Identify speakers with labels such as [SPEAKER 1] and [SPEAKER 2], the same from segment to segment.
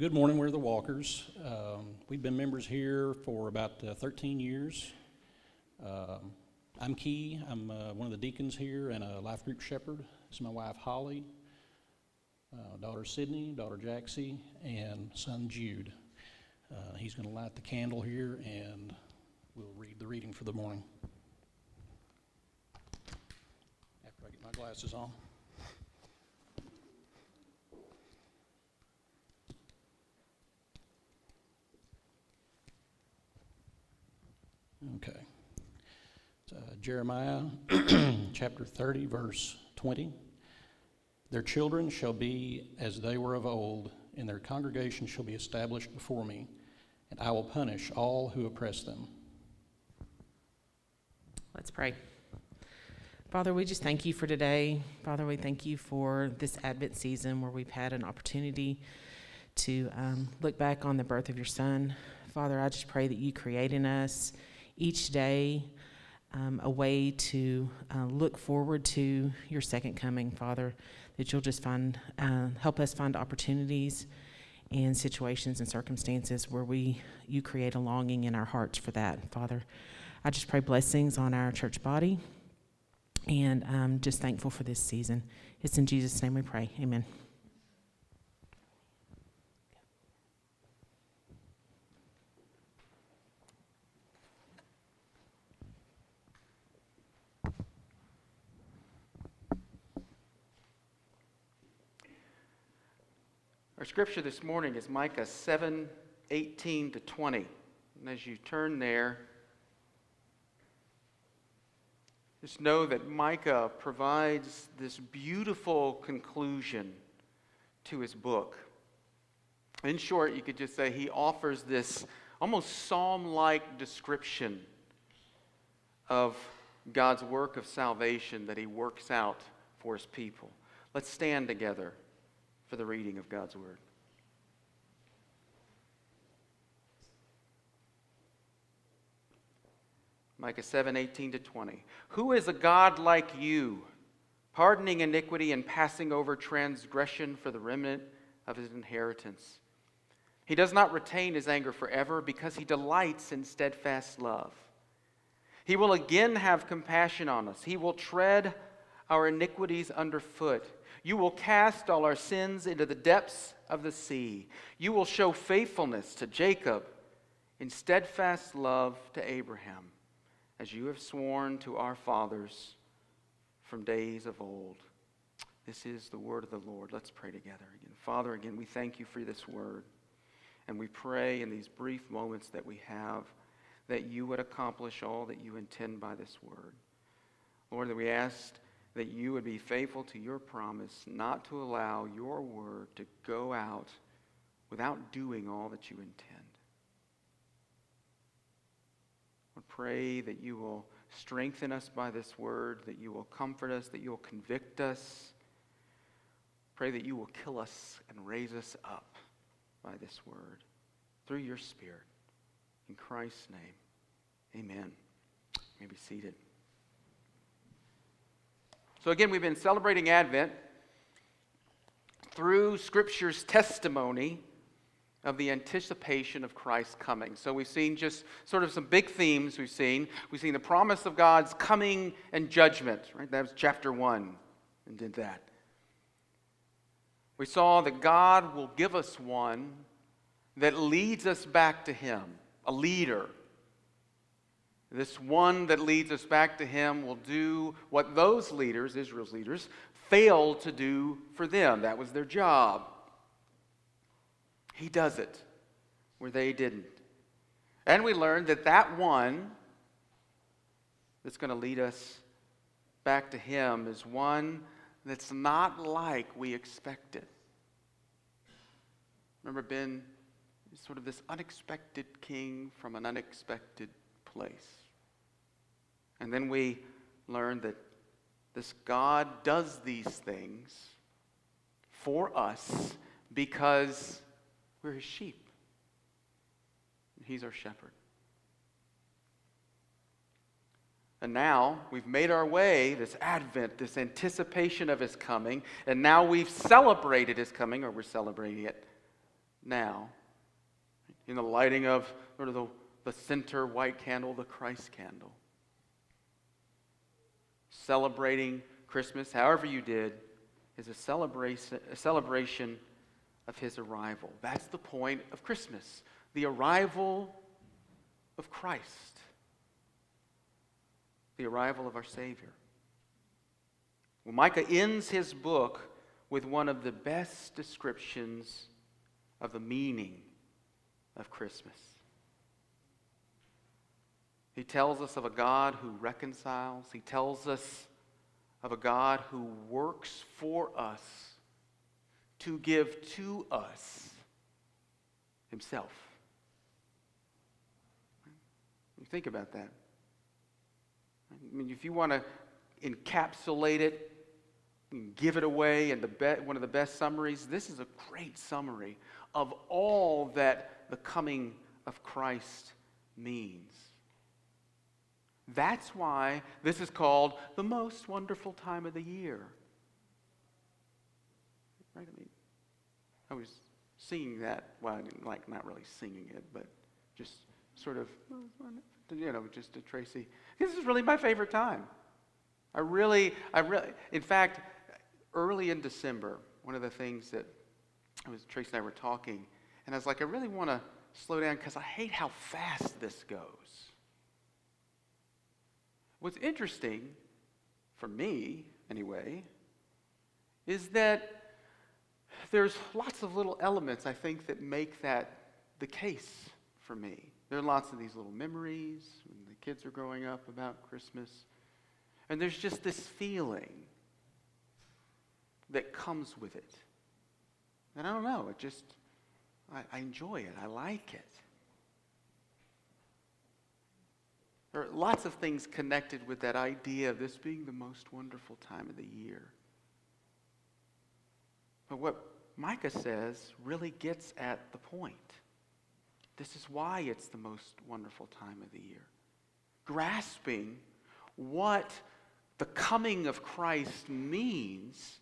[SPEAKER 1] good morning. We're the Walkers. Um, we've been members here for about uh, 13 years. Um, I'm Key. I'm uh, one of the deacons here and a life group shepherd. Is my wife Holly, uh, daughter Sydney, daughter Jaxie, and son Jude. Uh, he's going to light the candle here and we'll read the reading for the morning. After I get my glasses on. Okay. Uh, Jeremiah chapter 30, verse 20. Their children shall be as they were of old, and their congregation shall be established before me, and I will punish all who oppress them.
[SPEAKER 2] Let's pray. Father, we just thank you for today. Father, we thank you for this Advent season where we've had an opportunity to um, look back on the birth of your Son. Father, I just pray that you create in us each day um, a way to uh, look forward to your second coming, Father, that you'll just find, uh, help us find opportunities and situations and circumstances where we, you create a longing in our hearts for that, Father. I just pray blessings on our church body and I'm just thankful for this season. It's in Jesus' name we pray. Amen.
[SPEAKER 3] Our scripture this morning is Micah 7 18 to 20. And as you turn there, just know that Micah provides this beautiful conclusion to his book. In short, you could just say he offers this almost psalm like description of God's work of salvation that he works out for his people. Let's stand together for the reading of God's Word. Micah 7 18 to 20. Who is a God like you, pardoning iniquity and passing over transgression for the remnant of his inheritance? He does not retain his anger forever because he delights in steadfast love. He will again have compassion on us. He will tread our iniquities underfoot. You will cast all our sins into the depths of the sea. You will show faithfulness to Jacob in steadfast love to Abraham, as you have sworn to our fathers from days of old. This is the word of the Lord. Let's pray together again. Father, again, we thank you for this word. And we pray in these brief moments that we have that you would accomplish all that you intend by this word. Lord, that we ask that you would be faithful to your promise not to allow your word to go out without doing all that you intend. I pray that you will strengthen us by this word, that you will comfort us, that you will convict us. Pray that you will kill us and raise us up by this word through your Spirit. In Christ's name, amen. You may be seated. So, again, we've been celebrating Advent through Scripture's testimony of the anticipation of Christ's coming. So, we've seen just sort of some big themes we've seen. We've seen the promise of God's coming and judgment, right? That was chapter one, and did that. We saw that God will give us one that leads us back to Him, a leader this one that leads us back to Him will do what those leaders, Israel's leaders, failed to do for them. That was their job. He does it where they didn't. And we learned that that one that's going to lead us back to Him is one that's not like we expected. Remember, Ben is sort of this unexpected king from an unexpected place. And then we learn that this God does these things for us because we're his sheep. He's our shepherd. And now we've made our way, this advent, this anticipation of his coming, and now we've celebrated his coming, or we're celebrating it now in the lighting of sort of the, the center white candle, the Christ candle. Celebrating Christmas, however you did, is a celebration, a celebration of his arrival. That's the point of Christmas the arrival of Christ, the arrival of our Savior. Well, Micah ends his book with one of the best descriptions of the meaning of Christmas. He tells us of a God who reconciles. He tells us of a God who works for us to give to us himself. You think about that. I mean, if you want to encapsulate it, give it away in the be- one of the best summaries, this is a great summary of all that the coming of Christ means. That's why this is called the most wonderful time of the year. Right? I mean, I was singing that. Well, I didn't like not really singing it, but just sort of, you know, just to Tracy. This is really my favorite time. I really, I really, in fact, early in December, one of the things that I was Tracy and I were talking, and I was like, I really want to slow down because I hate how fast this goes. What's interesting, for me anyway, is that there's lots of little elements I think that make that the case for me. There are lots of these little memories when the kids are growing up about Christmas. And there's just this feeling that comes with it. And I don't know, it just, I, I enjoy it. I like it. There are lots of things connected with that idea of this being the most wonderful time of the year. But what Micah says really gets at the point. This is why it's the most wonderful time of the year. Grasping what the coming of Christ means,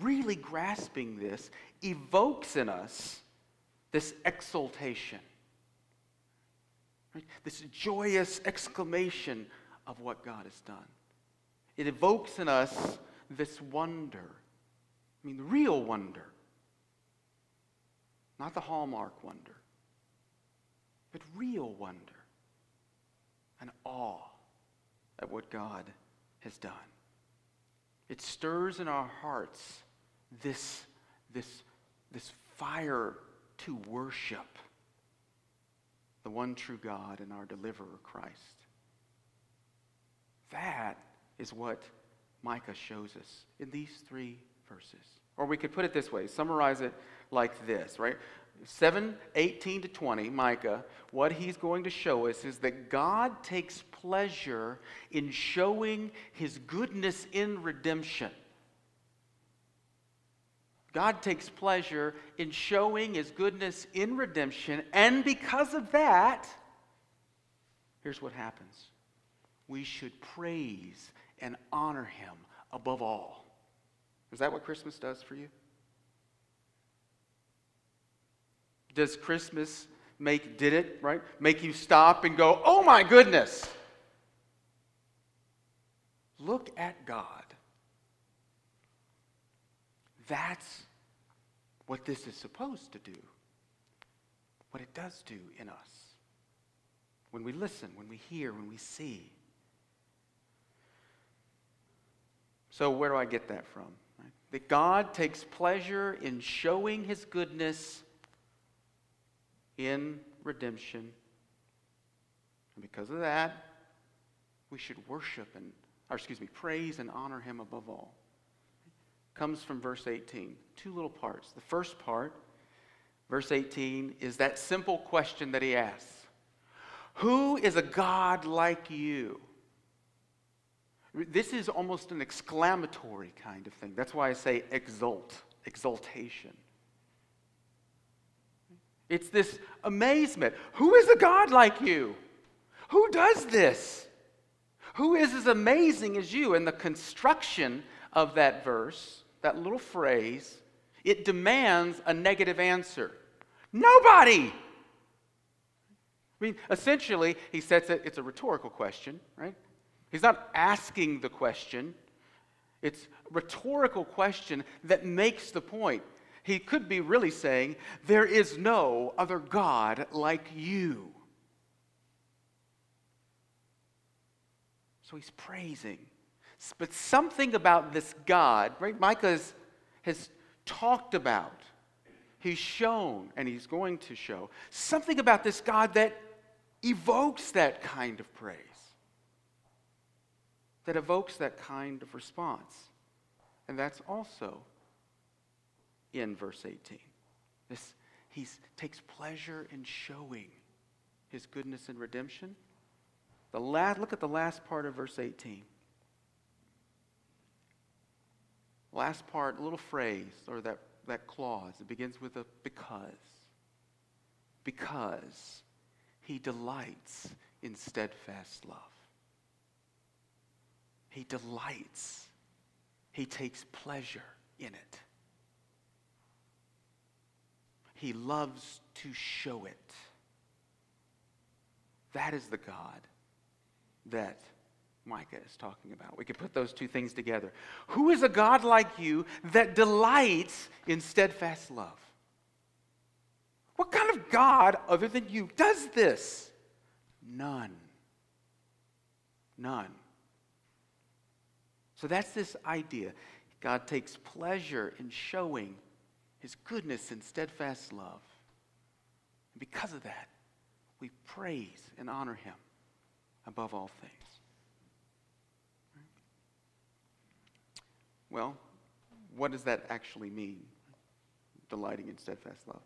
[SPEAKER 3] really grasping this, evokes in us this exultation, right? this joyous exclamation of what God has done. It evokes in us this wonder. I mean, the real wonder, not the hallmark wonder, but real wonder and awe at what God has done. It stirs in our hearts this, this, this fire to worship the one true God and our deliverer, Christ. That is what Micah shows us in these three verses. Or we could put it this way, summarize it like this, right? 7, 18 to 20, Micah, what he's going to show us is that God takes pleasure in showing his goodness in redemption. God takes pleasure in showing his goodness in redemption, and because of that, here's what happens we should praise and honor him above all. Is that what Christmas does for you? Does Christmas make, did it, right? Make you stop and go, oh my goodness. Look at God. That's what this is supposed to do. What it does do in us. When we listen, when we hear, when we see. So, where do I get that from? That God takes pleasure in showing his goodness in redemption. And because of that, we should worship and, or excuse me, praise and honor him above all. Comes from verse 18. Two little parts. The first part, verse 18, is that simple question that he asks Who is a God like you? This is almost an exclamatory kind of thing. That's why I say exult, exultation. It's this amazement. Who is a God like you? Who does this? Who is as amazing as you? And the construction of that verse, that little phrase, it demands a negative answer. Nobody! I mean, essentially, he sets it, it's a rhetorical question, right? He's not asking the question. It's a rhetorical question that makes the point. He could be really saying, There is no other God like you. So he's praising. But something about this God, right? Micah has talked about, he's shown, and he's going to show something about this God that evokes that kind of praise, that evokes that kind of response. And that's also in verse 18. This, he takes pleasure in showing his goodness and redemption. The last, look at the last part of verse 18. Last part, a little phrase or that, that clause. It begins with a because. Because he delights in steadfast love. He delights. He takes pleasure in it. He loves to show it. That is the God that Micah is talking about. We could put those two things together. Who is a God like you that delights in steadfast love? What kind of God, other than you, does this? None. None. So that's this idea. God takes pleasure in showing his goodness and steadfast love. And because of that, we praise and honor him above all things. Well, what does that actually mean? Delighting in steadfast love.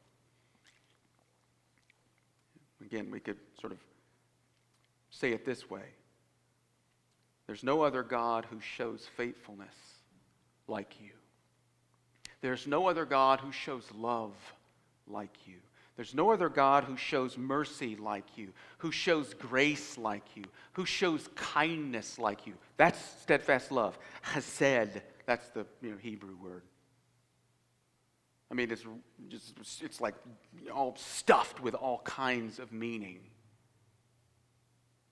[SPEAKER 3] Again, we could sort of say it this way There's no other God who shows faithfulness like you. There's no other God who shows love like you. There's no other God who shows mercy like you, who shows grace like you, who shows kindness like you. That's steadfast love. Hesed, that's the you know, Hebrew word. I mean, it's just, it's like all stuffed with all kinds of meaning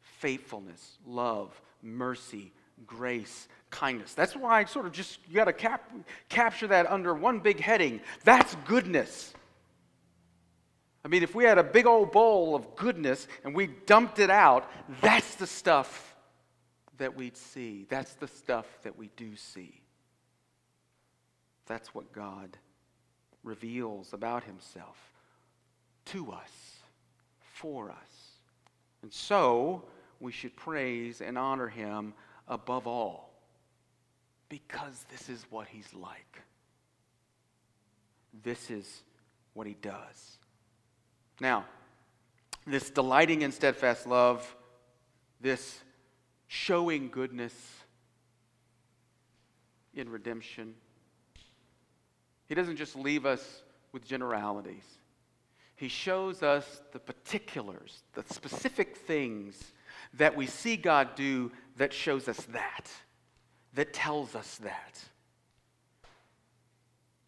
[SPEAKER 3] faithfulness, love, mercy, grace, kindness. That's why I sort of just, you got to cap, capture that under one big heading. That's goodness. I mean, if we had a big old bowl of goodness and we dumped it out, that's the stuff that we'd see. That's the stuff that we do see. That's what God reveals about himself to us, for us. And so we should praise and honor him above all because this is what he's like. This is what he does. Now, this delighting in steadfast love, this showing goodness in redemption, he doesn't just leave us with generalities. He shows us the particulars, the specific things that we see God do that shows us that, that tells us that.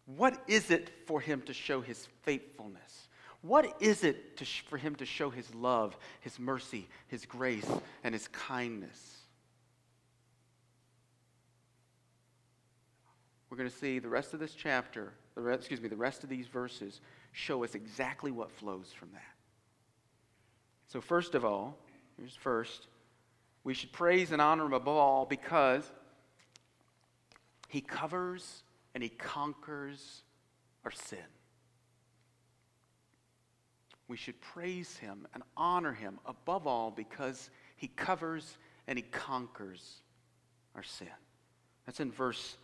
[SPEAKER 3] What is it for him to show his faithfulness? What is it sh- for him to show his love, his mercy, his grace, and his kindness? We're going to see the rest of this chapter, the re- excuse me, the rest of these verses show us exactly what flows from that. So, first of all, here's first, we should praise and honor him above all because he covers and he conquers our sin. We should praise him and honor him above all because he covers and he conquers our sin. That's in verse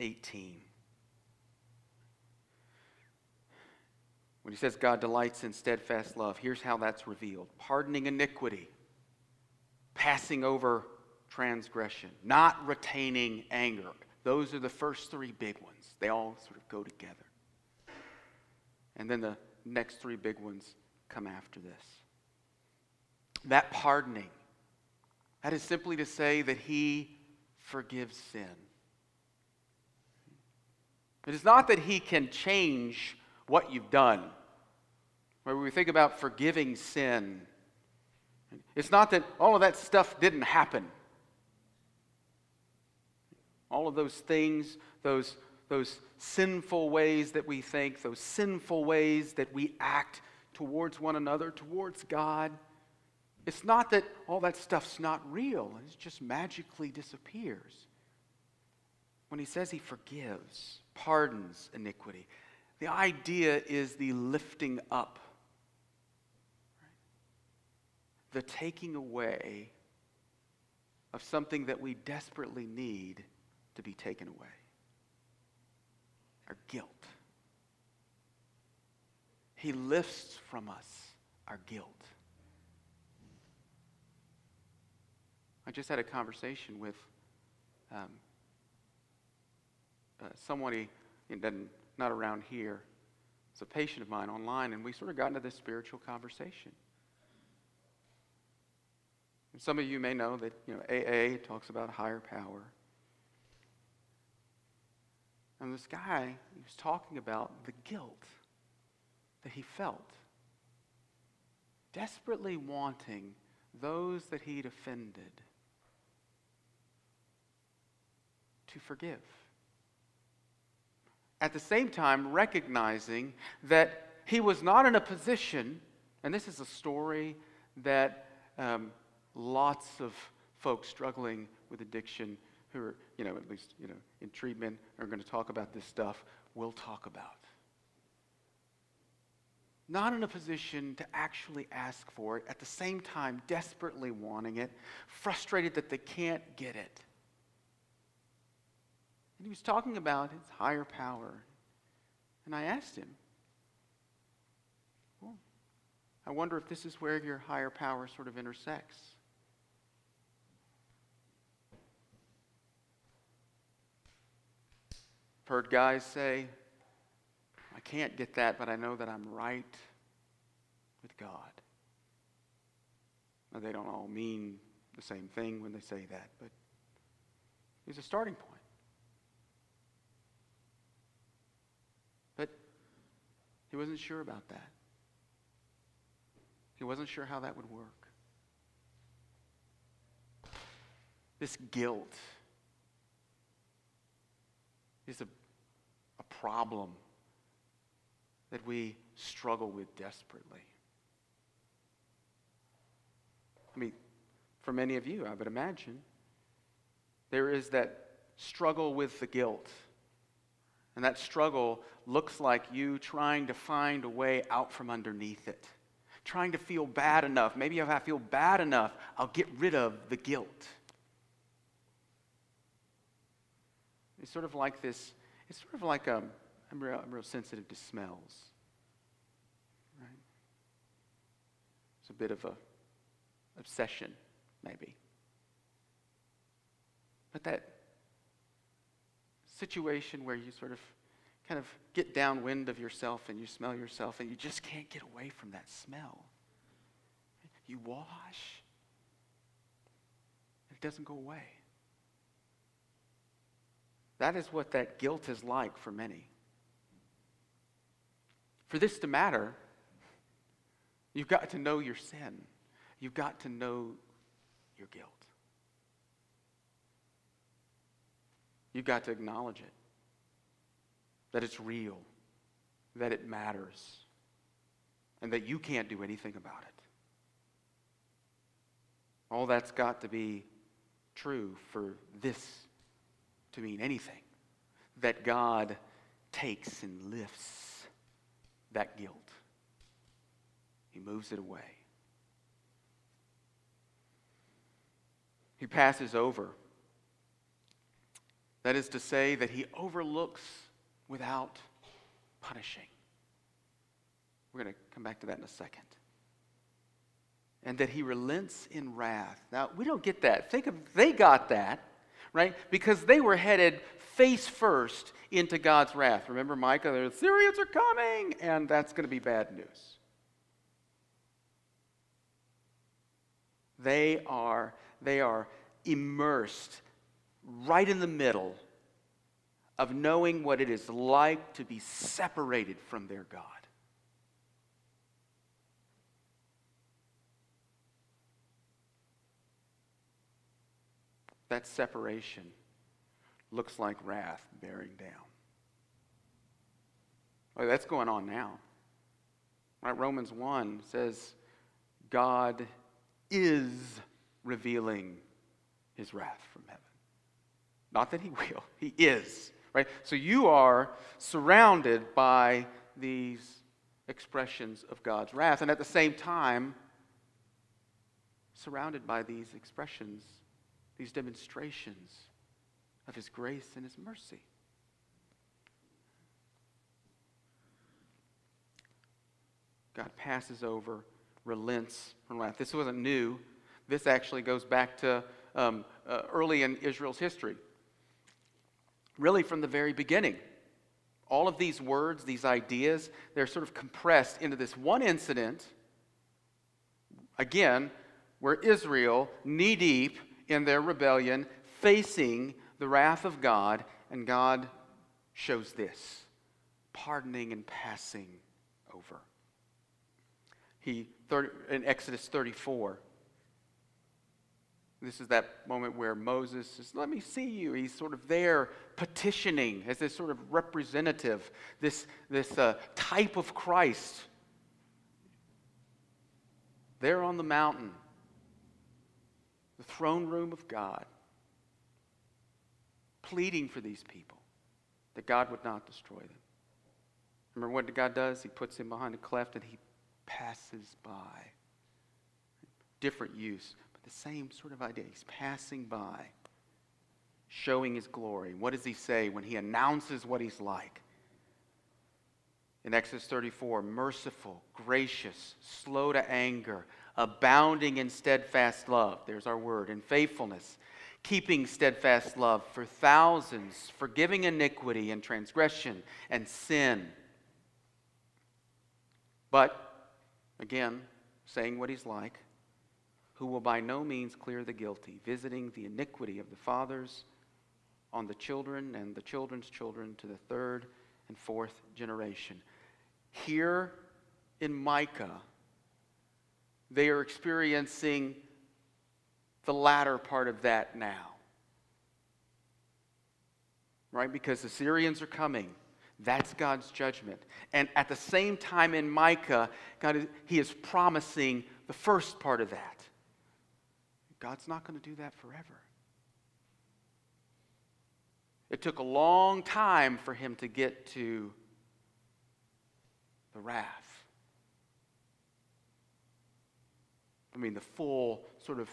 [SPEAKER 3] 18. When he says God delights in steadfast love, here's how that's revealed pardoning iniquity, passing over transgression, not retaining anger. Those are the first three big ones. They all sort of go together. And then the next three big ones come after this. That pardoning, that is simply to say that he forgives sin. It is not that he can change what you've done. When we think about forgiving sin, it's not that all of that stuff didn't happen. All of those things, those, those sinful ways that we think, those sinful ways that we act towards one another, towards God, it's not that all that stuff's not real, and it just magically disappears. When he says he forgives, pardons iniquity, the idea is the lifting up, the taking away of something that we desperately need to be taken away our guilt. He lifts from us our guilt. I just had a conversation with um, uh, somebody not around here. It's a patient of mine online, and we sort of got into this spiritual conversation. And some of you may know that you know AA talks about higher power. And this guy, he was talking about the guilt that he felt, desperately wanting those that he'd offended to forgive. At the same time, recognizing that he was not in a position, and this is a story that um, lots of folks struggling with addiction who are, you know, at least, you know, in treatment are going to talk about this stuff will talk about. Not in a position to actually ask for it, at the same time, desperately wanting it, frustrated that they can't get it. And he was talking about his higher power. And I asked him, well, I wonder if this is where your higher power sort of intersects. I've heard guys say, I can't get that, but I know that I'm right with God. Now, they don't all mean the same thing when they say that, but it's a starting point. But he wasn't sure about that. He wasn't sure how that would work. This guilt is a, a problem that we struggle with desperately. I mean, for many of you, I would imagine, there is that struggle with the guilt. And that struggle looks like you trying to find a way out from underneath it, trying to feel bad enough. Maybe if I feel bad enough, I'll get rid of the guilt. It's sort of like this, it's sort of like a, um, I'm real, I'm real sensitive to smells. Right? It's a bit of a obsession, maybe. But that situation where you sort of kind of get downwind of yourself and you smell yourself and you just can't get away from that smell. You wash, it doesn't go away. That is what that guilt is like for many. For this to matter, you've got to know your sin. You've got to know your guilt. You've got to acknowledge it that it's real, that it matters, and that you can't do anything about it. All that's got to be true for this to mean anything. That God takes and lifts that guilt, He moves it away. He passes over. That is to say, that He overlooks without punishing. We're going to come back to that in a second. And that he relents in wrath. Now, we don't get that. Think of, they got that right? Because they were headed face first into God's wrath. Remember Micah, the Assyrians are coming, and that's going to be bad news. They are, they are immersed right in the middle of knowing what it is like to be separated from their God. That separation looks like wrath bearing down. Oh, that's going on now. Right? Romans 1 says God is revealing his wrath from heaven. Not that he will, he is. Right? So you are surrounded by these expressions of God's wrath, and at the same time, surrounded by these expressions, these demonstrations of his grace and his mercy. God passes over, relents from wrath. This wasn't new. This actually goes back to um, uh, early in Israel's history. Really, from the very beginning. All of these words, these ideas, they're sort of compressed into this one incident, again, where Israel, knee deep in their rebellion, facing the wrath of God, and God shows this pardoning and passing over. He, in Exodus 34, this is that moment where Moses says, Let me see you. He's sort of there petitioning as this sort of representative, this, this uh, type of Christ. There on the mountain, the throne room of God, pleading for these people that God would not destroy them. Remember what God does? He puts him behind a cleft and he passes by. Different use the same sort of idea. He's passing by, showing his glory. What does he say when he announces what he's like? In Exodus 34, merciful, gracious, slow to anger, abounding in steadfast love. There's our word. In faithfulness, keeping steadfast love for thousands, forgiving iniquity and transgression and sin. But, again, saying what he's like, who will by no means clear the guilty, visiting the iniquity of the fathers on the children and the children's children to the third and fourth generation. Here in Micah, they are experiencing the latter part of that now. Right? Because the Assyrians are coming. That's God's judgment. And at the same time in Micah, God is, he is promising the first part of that. God's not going to do that forever. It took a long time for him to get to the wrath. I mean, the full sort of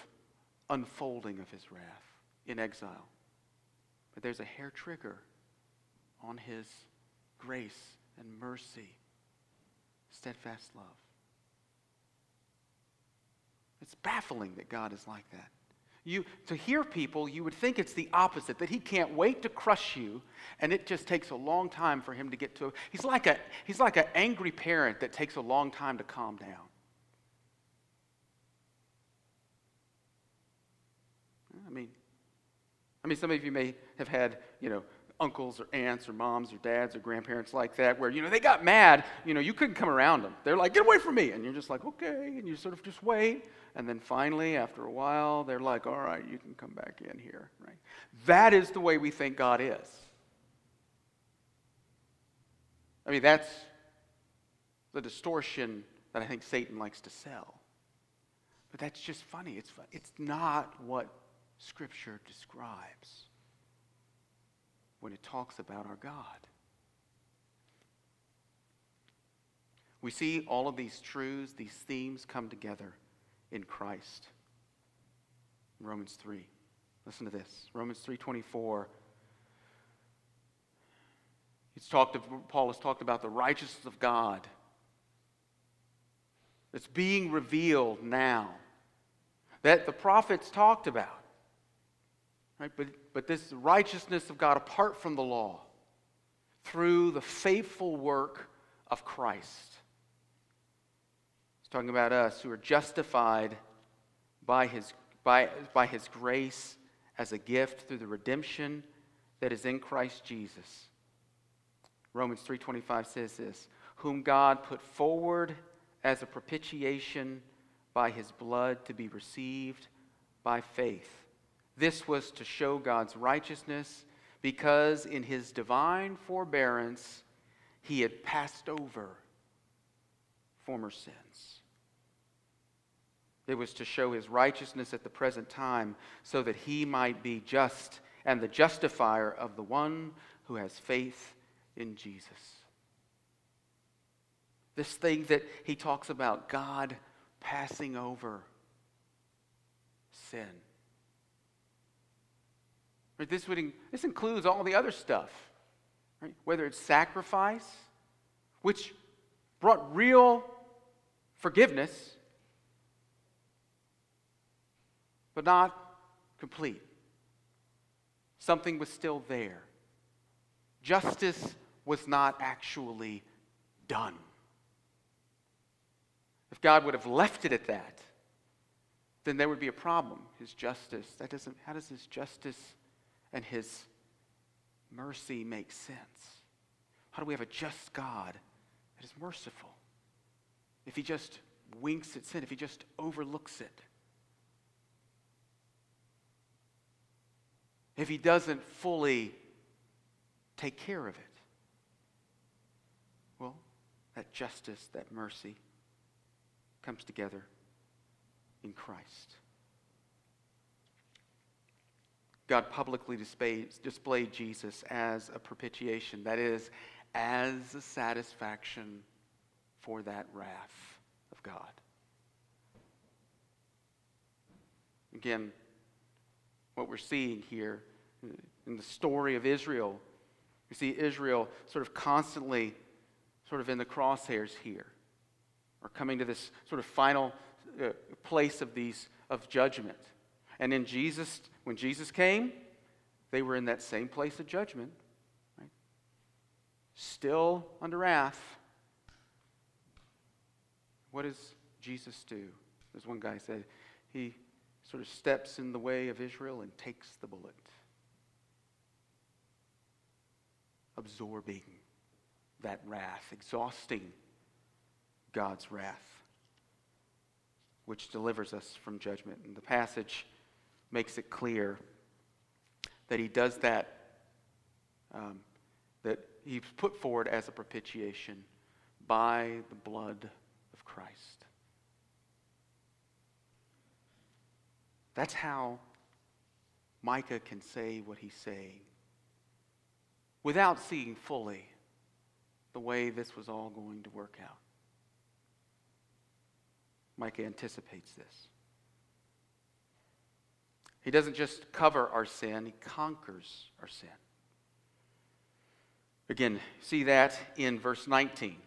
[SPEAKER 3] unfolding of his wrath in exile. But there's a hair trigger on his grace and mercy, steadfast love. It's baffling that God is like that. You, to hear people, you would think it's the opposite, that he can't wait to crush you, and it just takes a long time for him to get to. He's like a he's like an angry parent that takes a long time to calm down. I mean, I mean, some of you may have had, you know, uncles or aunts or moms or dads or grandparents like that where, you know, they got mad, you know, you couldn't come around them. They're like, get away from me. And you're just like, okay. And you sort of just wait. And then finally, after a while, they're like, all right, you can come back in here, right? That is the way we think God is. I mean, that's the distortion that I think Satan likes to sell. But that's just funny. It's, it's not what Scripture describes when it talks about our God. We see all of these truths, these themes come together in Christ. Romans 3. Listen to this. Romans 3:24. He's talked Paul has talked about the righteousness of God. It's being revealed now. That the prophets talked about. Right? But, but this righteousness of God apart from the law through the faithful work of Christ. He's talking about us who are justified by his, by, by his grace as a gift through the redemption that is in Christ Jesus. Romans 3:25 says this, whom God put forward as a propitiation by his blood to be received by faith. This was to show God's righteousness because in his divine forbearance he had passed over former sins. It was to show his righteousness at the present time so that he might be just and the justifier of the one who has faith in Jesus. This thing that he talks about, God passing over sin. Right? This, would, this includes all the other stuff, right? whether it's sacrifice, which brought real forgiveness, but not complete. Something was still there. Justice was not actually done. If God would have left it at that, then there would be a problem. His justice, that doesn't, how does his justice and his mercy makes sense? How do we have a just God that is merciful? If he just winks at sin, if he just overlooks it, if he doesn't fully take care of it, well, that justice, that mercy, comes together in Christ. God publicly displayed, displayed Jesus as a propitiation, that is, as a satisfaction for that wrath of God. Again, what we're seeing here in the story of Israel, we see Israel sort of constantly sort of in the crosshairs here or coming to this sort of final uh, place of these of judgment. And in Jesus, when Jesus came, they were in that same place of judgment, right? Still under wrath. What does Jesus do? As one guy said, he sort of steps in the way of Israel and takes the bullet, absorbing that wrath, exhausting God's wrath, which delivers us from judgment. And the passage makes it clear that he does that, um, that he's put forward as a propitiation by the blood of Christ. That's how Micah can say what he's saying without seeing fully the way this was all going to work out. Micah anticipates this. He doesn't just cover our sin, he conquers our sin. Again, see that in verse 19. It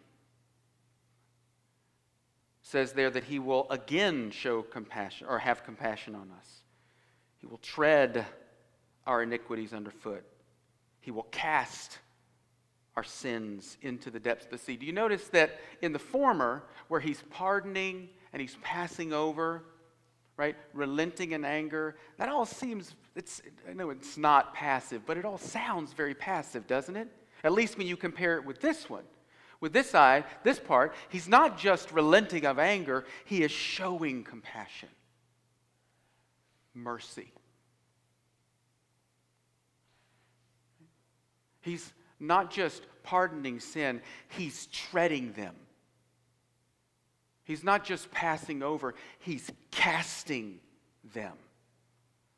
[SPEAKER 3] says there that he will again show compassion or have compassion on us. He will tread our iniquities underfoot. He will cast our sins into the depths of the sea. Do you notice that in the former, where he's pardoning and he's passing over, right? Relenting in anger. That all seems, it's, I know it's not passive, but it all sounds very passive, doesn't it? At least when you compare it with this one. With this eye, this part, he's not just relenting of anger, he is showing compassion, mercy. He's not just pardoning sin, he's treading them. He's not just passing over, he's casting them.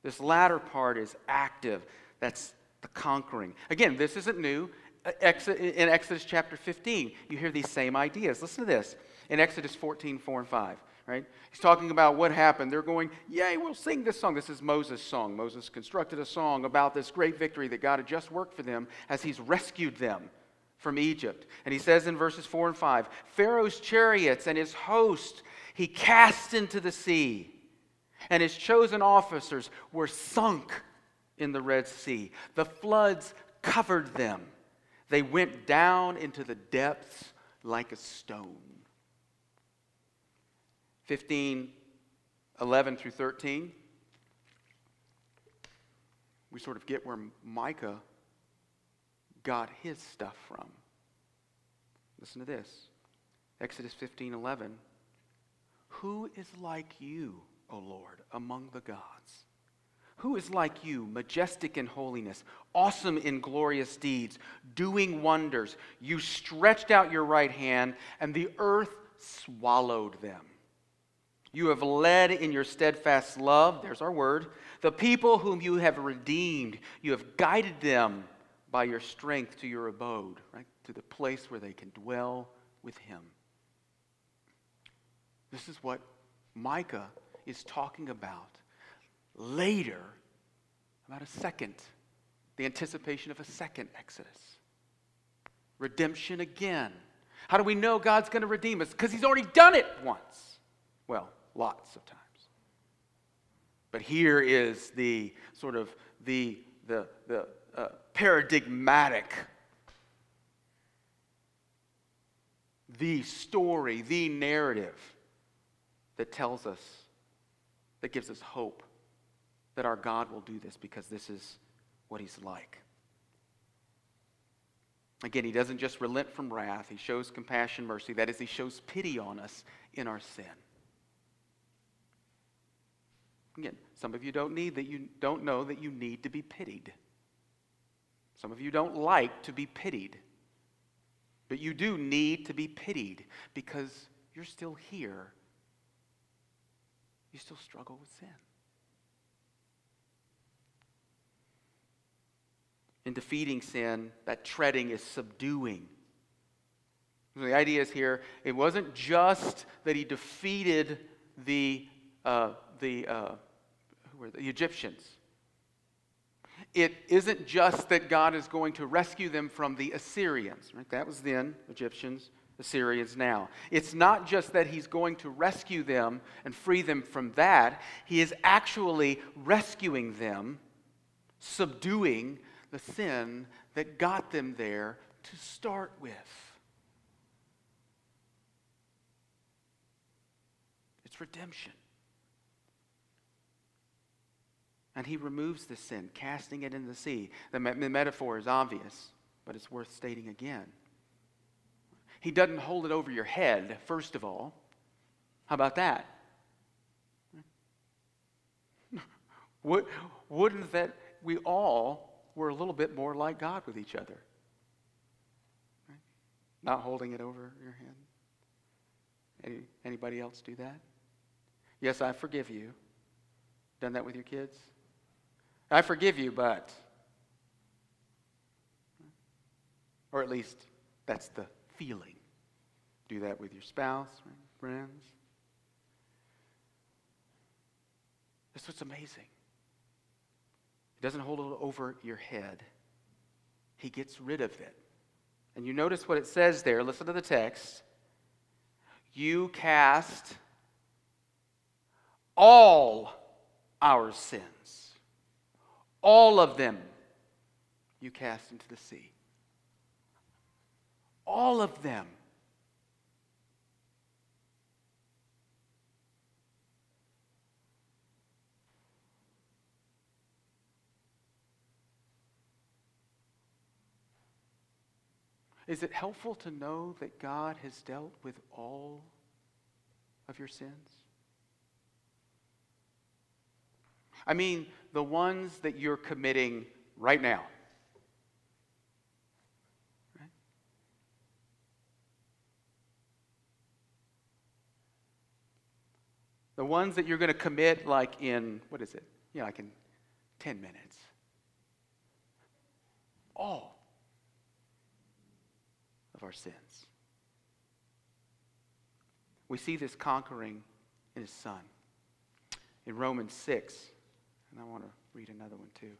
[SPEAKER 3] This latter part is active. That's the conquering. Again, this isn't new. Uh, in Exodus chapter 15, you hear these same ideas. Listen to this. In Exodus 14, 4 and 5, right? He's talking about what happened. They're going, Yay, we'll sing this song. This is Moses' song. Moses constructed a song about this great victory that God had just worked for them as he's rescued them from Egypt. And he says in verses 4 and 5 Pharaoh's chariots and his host he cast into the sea, and his chosen officers were sunk in the Red Sea. The floods covered them, they went down into the depths like a stone. 15, 11 through 13. We sort of get where Micah got his stuff from. Listen to this Exodus 15 11. Who is like you, O Lord, among the gods? Who is like you, majestic in holiness, awesome in glorious deeds, doing wonders? You stretched out your right hand, and the earth swallowed them. You have led in your steadfast love, there's our word, the people whom you have redeemed. You have guided them by your strength to your abode, right? To the place where they can dwell with Him. This is what Micah is talking about later about a second, the anticipation of a second Exodus. Redemption again. How do we know God's going to redeem us? Because He's already done it once. Well, lots of times. But here is the sort of the, the, the uh, paradigmatic, the story, the narrative that tells us, that gives us hope that our God will do this because this is what He's like. Again, He doesn't just relent from wrath, He shows compassion, mercy. That is, He shows pity on us in our sin. Again, some of you don't need that you don't know that you need to be pitied. Some of you don't like to be pitied. But you do need to be pitied because you're still here. You still struggle with sin. In defeating sin, that treading is subduing. The idea is here, it wasn't just that he defeated the, uh, the, uh, who were the Egyptians. It isn't just that God is going to rescue them from the Assyrians, right? That was then, Egyptians, Assyrians now. It's not just that he's going to rescue them and free them from that, he is actually rescuing them, subduing the sin that got them there to start with. It's redemption. And he removes the sin, casting it in the sea. The, me- the metaphor is obvious, but it's worth stating again. He doesn't hold it over your head, first of all. How about that? Wouldn't that we all we're a little bit more like God with each other. Right? Not holding it over your head. Any, anybody else do that? Yes, I forgive you. Done that with your kids? I forgive you, but. Or at least that's the feeling. Do that with your spouse, right? friends. That's what's amazing. He doesn't hold it over your head, He gets rid of it. And you notice what it says there. Listen to the text. You cast all our sins, all of them, you cast into the sea. All of them. Is it helpful to know that God has dealt with all of your sins? I mean, the ones that you're committing right now. The ones that you're going to commit like in, what is it? Yeah, like in 10 minutes. All of our sins. We see this conquering in his son. In Romans 6, and I want to read another one too.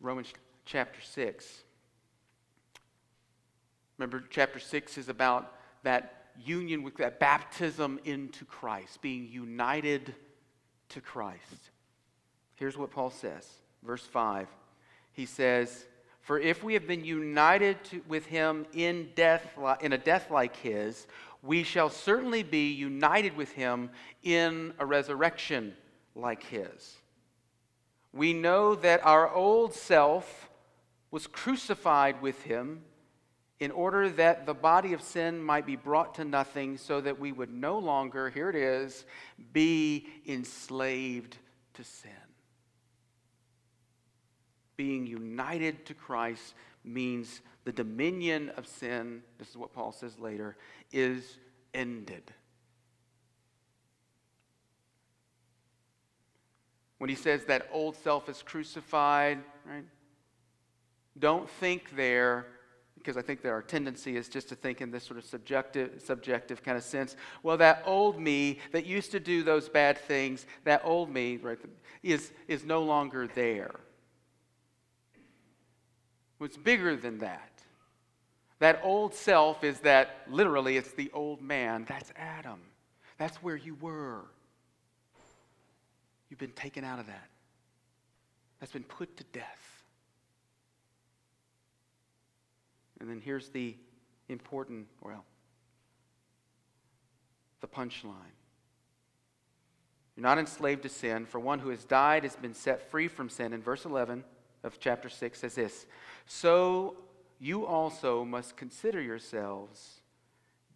[SPEAKER 3] Romans chapter 6. Remember, chapter 6 is about that union with that baptism into Christ, being united to Christ. Here's what Paul says, verse 5. He says, for if we have been united to, with him in, death, in a death like his, we shall certainly be united with him in a resurrection like his. We know that our old self was crucified with him in order that the body of sin might be brought to nothing, so that we would no longer, here it is, be enslaved to sin. Being united to Christ means the dominion of sin, this is what Paul says later, is ended. When he says that old self is crucified, right? Don't think there because I think that our tendency is just to think in this sort of subjective, subjective kind of sense. Well, that old me that used to do those bad things, that old me, right, is, is no longer there. It's bigger than that. That old self is that, literally, it's the old man. That's Adam. That's where you were. You've been taken out of that. That's been put to death. And then here's the important, well, the punchline. You're not enslaved to sin, for one who has died has been set free from sin. In verse 11 of chapter 6 says this So you also must consider yourselves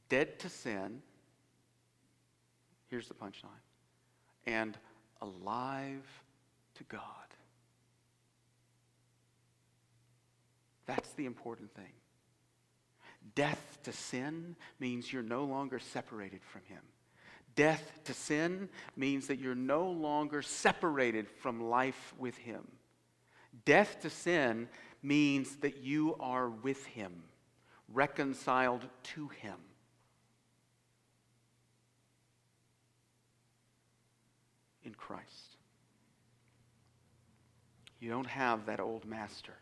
[SPEAKER 3] dead to sin. Here's the punchline and alive to God. That's the important thing. Death to sin means you're no longer separated from Him. Death to sin means that you're no longer separated from life with Him. Death to sin means that you are with Him, reconciled to Him. In Christ. You don't have that old master.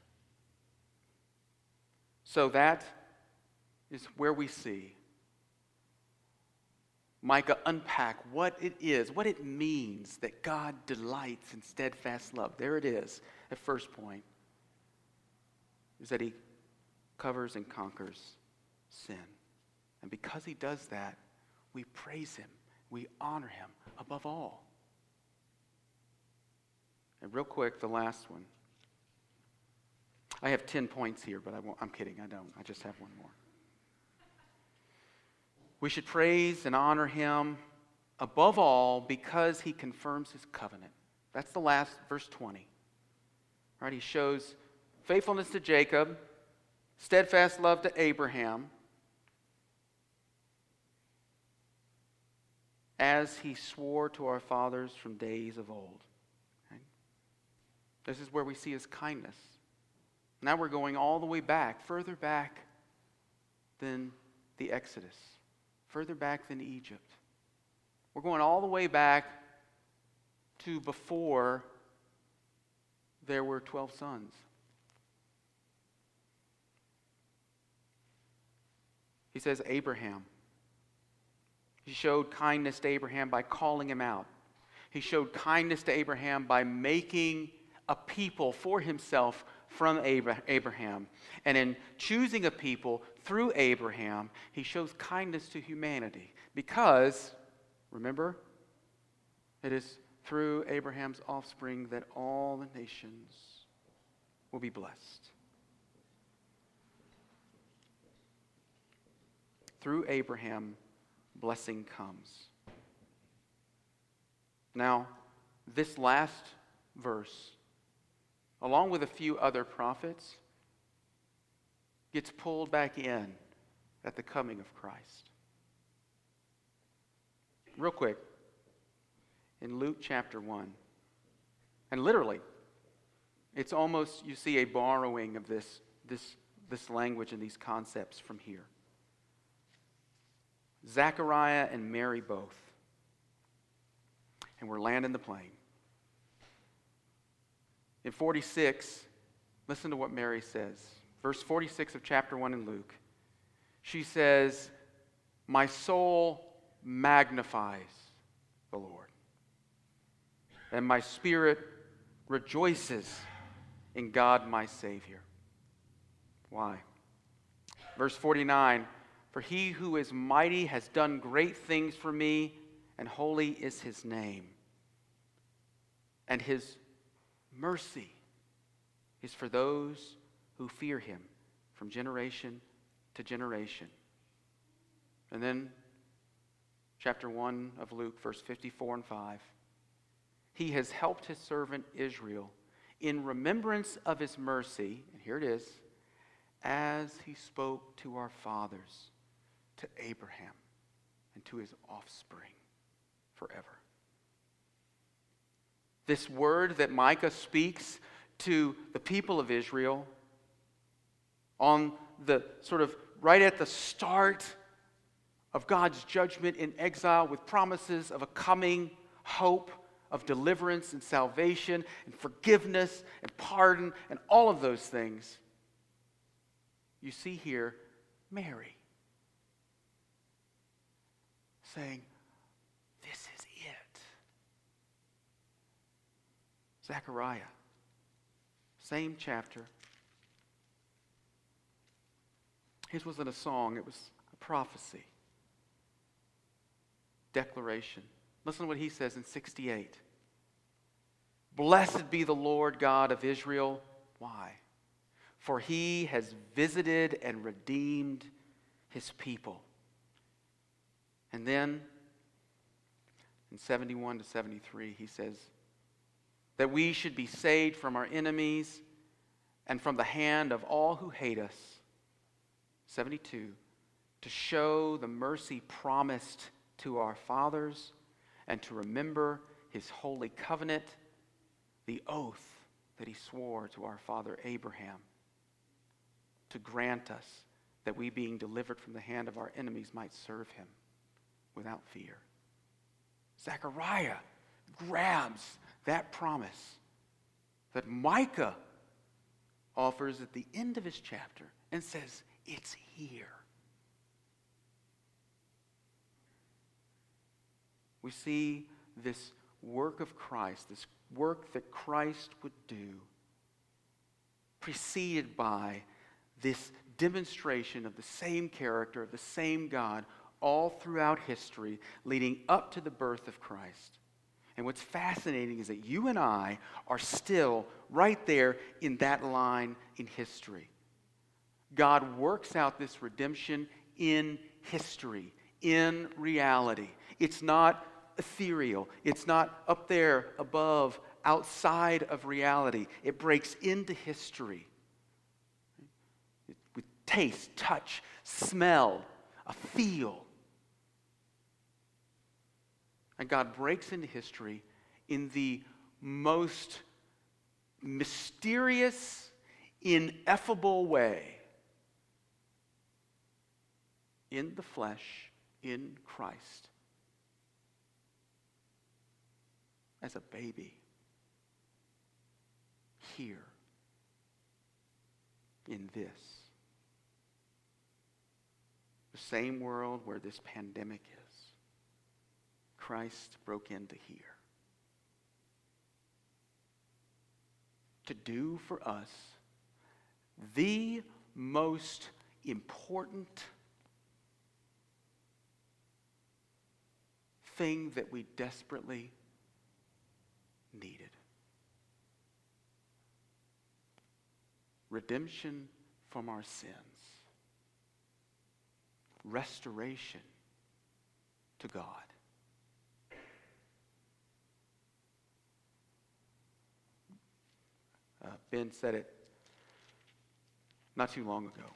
[SPEAKER 3] So that is where we see Micah unpack what it is, what it means that God delights in steadfast love. There it is at first point, is that he covers and conquers sin. And because he does that, we praise him, we honor him above all. And real quick, the last one. I have 10 points here, but I won't, I'm kidding, I don't. I just have one more. We should praise and honor him above all because he confirms his covenant. That's the last, verse 20. Right? He shows faithfulness to Jacob, steadfast love to Abraham, as he swore to our fathers from days of old. This is where we see his kindness. Now we're going all the way back, further back than the Exodus further back than Egypt. We're going all the way back to before there were 12 sons. He says, Abraham. He showed kindness to Abraham by calling him out. He showed kindness to Abraham by making a people for himself from Abraham. And in choosing a people through Abraham, he shows kindness to humanity because, remember, it is through Abraham's offspring that all the nations will be blessed. Through Abraham, blessing comes. Now, this last verse along with a few other prophets, gets pulled back in at the coming of Christ. Real quick, in Luke chapter 1, and literally, it's almost, you see, a borrowing of this, this, this language and these concepts from here. Zechariah and Mary both. And we're landing the plane. In 46, listen to what Mary says. Verse 46 of chapter 1 in Luke. She says, My soul magnifies the Lord, and my spirit rejoices in God my Savior. Why? Verse 49 For he who is mighty has done great things for me, and holy is his name. And his mercy is for those who fear him from generation to generation. And then, chapter 1 of Luke, verse 54 and 5. He has helped his servant Israel in remembrance of his mercy, and here it is, as he spoke to our fathers, to Abraham, and to his offspring forever. This word that Micah speaks to the people of Israel on the sort of right at the start of God's judgment in exile with promises of a coming hope of deliverance and salvation and forgiveness and pardon and all of those things. You see here Mary saying, This is it. Zechariah, same chapter. His wasn't a song, it was a prophecy, declaration. Listen to what he says in 68. Blessed be the Lord God of Israel. Why? For he has visited and redeemed his people. And then in 71 to 73, he says that we should be saved from our enemies and from the hand of all who hate us. 72, to show the mercy promised to our fathers and to remember his holy covenant, the oath that he swore to our father Abraham, to grant us that we, being delivered from the hand of our enemies, might serve him without fear. Zechariah grabs that promise that Micah offers at the end of his chapter and says, It's here. we see this work of Christ, this work that Christ would do, preceded by this demonstration of the same character, of the same God, all throughout history, leading up to the birth of Christ. And what's fascinating is that you and I are still right there in that line in history. God works out this redemption in history, in reality. It's not ethereal, it's not up there above, outside of reality. It breaks into history with taste, touch, smell, a feel. And God breaks into history in the most mysterious, ineffable way in the flesh, in Christ. as a baby here in this. The same world where this pandemic is. Christ broke into here. To do for us the most important thing that we desperately needed. Redemption from our sins, restoration to God. Uh, ben said it not too long ago.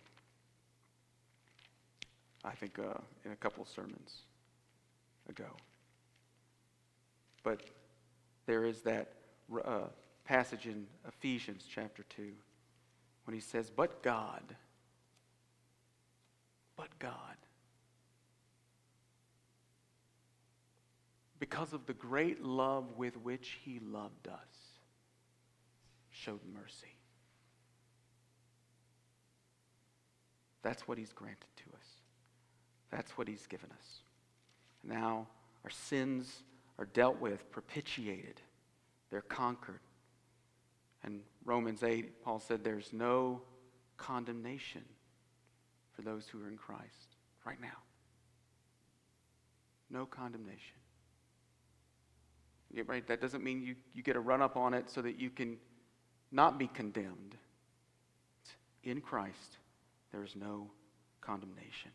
[SPEAKER 3] I think uh, in a couple sermons ago. But there is that uh, passage in Ephesians chapter 2 when he says, But God, but God, because of the great love with which he loved us, showed mercy. That's what he's granted to us. That's what he's given us. Now, our sins are dealt with, propitiated, they're conquered. And Romans 8, Paul said there's no condemnation for those who are in Christ right now. No condemnation. Yeah, right? That doesn't mean you, you get a run up on it so that you can not be condemned. In Christ, there is no condemnation.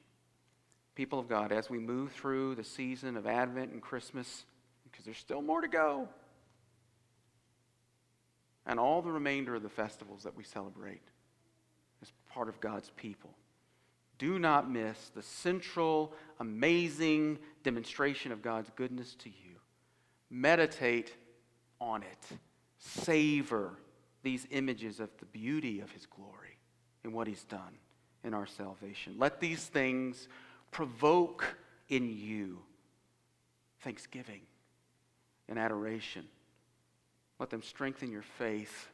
[SPEAKER 3] People of God, as we move through the season of Advent and Christmas, because there's still more to go, and all the remainder of the festivals that we celebrate as part of God's people, do not miss the central, amazing demonstration of God's goodness to you. Meditate on it, savor these images of the beauty of His glory and what He's done in our salvation. Let these things provoke in you thanksgiving and adoration. Let them strengthen your faith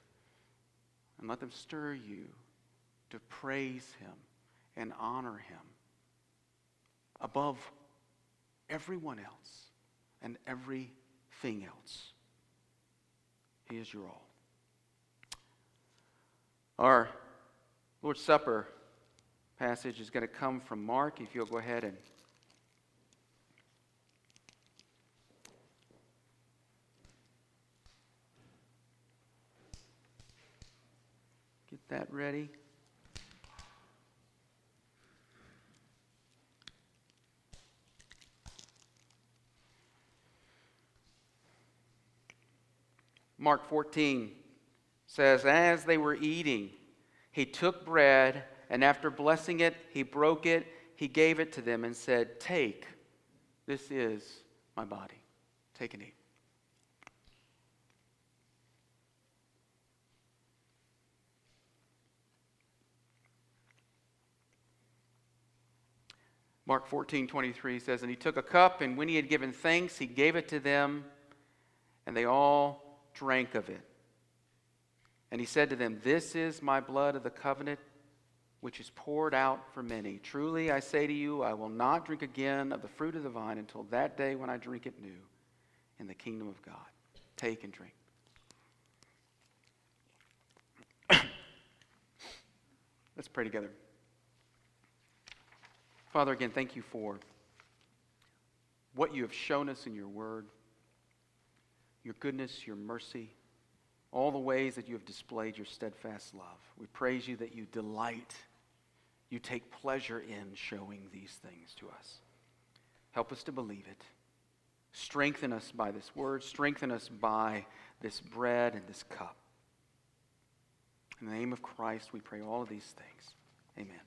[SPEAKER 3] and let them stir you to praise Him and honor Him above everyone else and everything else. He is your all. Our Lord's Supper passage is going to come from Mark. If you'll go ahead and get that ready. Mark 14 says, As they were eating, he took bread, and after blessing it, he broke it, he gave it to them, and said, Take, this is my body. Take and eat. Mark 14, 23 says, And he took a cup, and when he had given thanks, he gave it to them, and they all drank of it. And he said to them, This is my blood of the covenant, which is poured out for many. Truly, I say to you, I will not drink again of the fruit of the vine until that day when I drink it new in the kingdom of God. Take and drink. Let's pray together. Father, again, thank you for what you have shown us in your word, your goodness, your mercy, all the ways that you have displayed your steadfast love. We praise you that you delight, you take pleasure in showing these things to us. Help us to believe it. Strengthen us by this word, strengthen us by this bread and this cup. In the name of Christ, we pray all of these things. Amen.